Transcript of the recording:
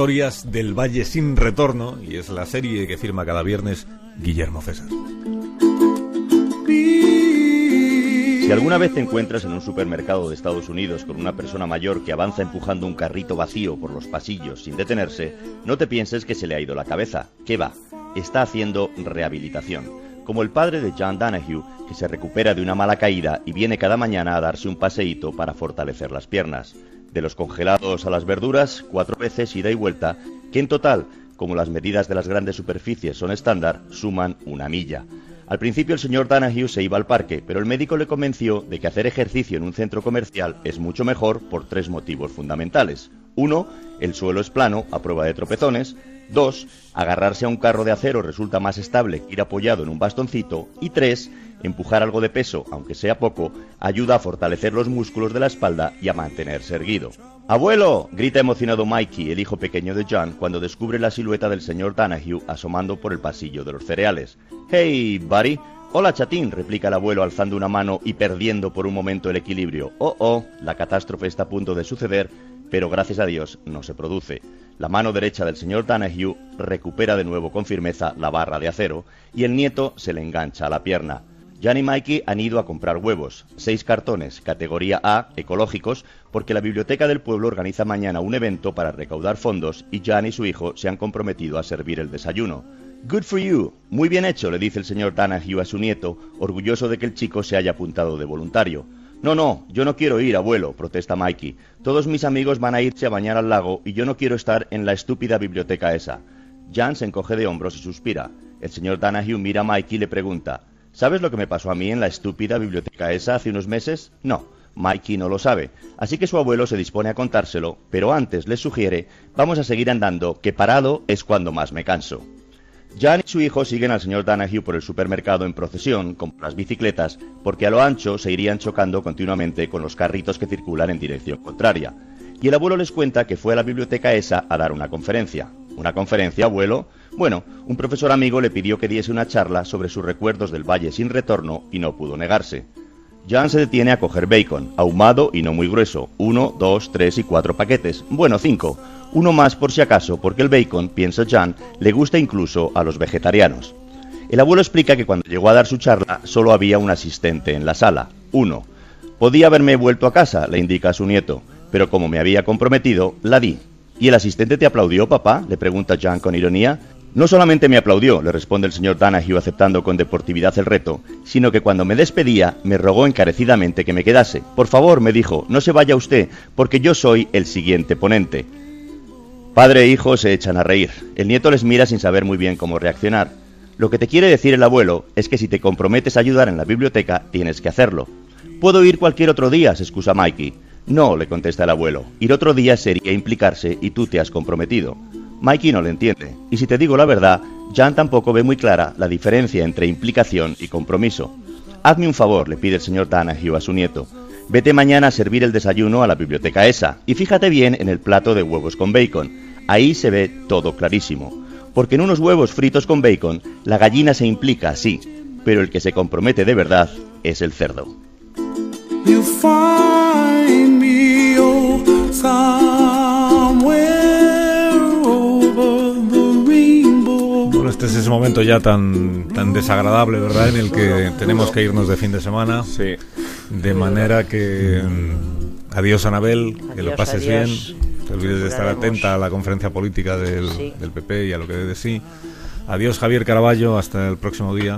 Historias del Valle sin Retorno y es la serie que firma cada viernes Guillermo César. Si alguna vez te encuentras en un supermercado de Estados Unidos con una persona mayor que avanza empujando un carrito vacío por los pasillos sin detenerse, no te pienses que se le ha ido la cabeza. ¿Qué va? Está haciendo rehabilitación. Como el padre de John Danahue, que se recupera de una mala caída y viene cada mañana a darse un paseíto para fortalecer las piernas. De los congelados a las verduras, cuatro veces ida y vuelta, que en total, como las medidas de las grandes superficies son estándar, suman una milla. Al principio el señor Danahue se iba al parque, pero el médico le convenció de que hacer ejercicio en un centro comercial es mucho mejor por tres motivos fundamentales. Uno, el suelo es plano, a prueba de tropezones. Dos, agarrarse a un carro de acero resulta más estable que ir apoyado en un bastoncito. Y tres, empujar algo de peso, aunque sea poco, ayuda a fortalecer los músculos de la espalda y a mantenerse erguido. ¡Abuelo! grita emocionado Mikey, el hijo pequeño de John, cuando descubre la silueta del señor Danahue asomando por el pasillo de los cereales. ¡Hey, buddy! Hola, chatín, replica el abuelo alzando una mano y perdiendo por un momento el equilibrio. Oh, oh, la catástrofe está a punto de suceder, pero gracias a Dios no se produce. La mano derecha del señor Danahue recupera de nuevo con firmeza la barra de acero y el nieto se le engancha a la pierna. Jan y Mikey han ido a comprar huevos, seis cartones, categoría A, ecológicos, porque la Biblioteca del Pueblo organiza mañana un evento para recaudar fondos y Jan y su hijo se han comprometido a servir el desayuno. Good for you. Muy bien hecho, le dice el señor Danahue a su nieto, orgulloso de que el chico se haya apuntado de voluntario. No, no, yo no quiero ir, abuelo, protesta Mikey. Todos mis amigos van a irse a bañar al lago y yo no quiero estar en la estúpida biblioteca esa. Jan se encoge de hombros y suspira. El señor Danahue mira a Mikey y le pregunta ¿Sabes lo que me pasó a mí en la estúpida biblioteca esa hace unos meses? No, Mikey no lo sabe, así que su abuelo se dispone a contárselo, pero antes le sugiere, vamos a seguir andando, que parado es cuando más me canso. Jan y su hijo siguen al señor Danahue por el supermercado en procesión, con las bicicletas, porque a lo ancho se irían chocando continuamente con los carritos que circulan en dirección contraria. Y el abuelo les cuenta que fue a la biblioteca esa a dar una conferencia. ¿Una conferencia, abuelo? Bueno, un profesor amigo le pidió que diese una charla sobre sus recuerdos del Valle sin retorno y no pudo negarse. Jan se detiene a coger bacon, ahumado y no muy grueso, uno, dos, tres y cuatro paquetes, bueno, cinco, uno más por si acaso, porque el bacon, piensa Jan, le gusta incluso a los vegetarianos. El abuelo explica que cuando llegó a dar su charla solo había un asistente en la sala, uno. Podía haberme vuelto a casa, le indica a su nieto, pero como me había comprometido, la di. ¿Y el asistente te aplaudió, papá? le pregunta Jan con ironía. No solamente me aplaudió, le responde el señor Danahue aceptando con deportividad el reto, sino que cuando me despedía me rogó encarecidamente que me quedase. Por favor, me dijo, no se vaya usted, porque yo soy el siguiente ponente. Padre e hijo se echan a reír. El nieto les mira sin saber muy bien cómo reaccionar. Lo que te quiere decir el abuelo es que si te comprometes a ayudar en la biblioteca, tienes que hacerlo. Puedo ir cualquier otro día, se excusa Mikey. No, le contesta el abuelo. Ir otro día sería implicarse y tú te has comprometido. Mikey no le entiende, y si te digo la verdad, Jan tampoco ve muy clara la diferencia entre implicación y compromiso. Hazme un favor, le pide el señor Danahue a su nieto. Vete mañana a servir el desayuno a la biblioteca esa, y fíjate bien en el plato de huevos con bacon. Ahí se ve todo clarísimo. Porque en unos huevos fritos con bacon, la gallina se implica, sí, pero el que se compromete de verdad es el cerdo. ese momento ya tan, tan desagradable, ¿verdad? En el que tenemos que irnos de fin de semana. Sí. De manera que. mm, Adiós, Anabel, que lo pases adiós. bien. Te olvides de estar atenta a la conferencia política del, Sí. del PP y a lo que dé de sí. Adiós, Javier Caraballo, hasta el próximo día.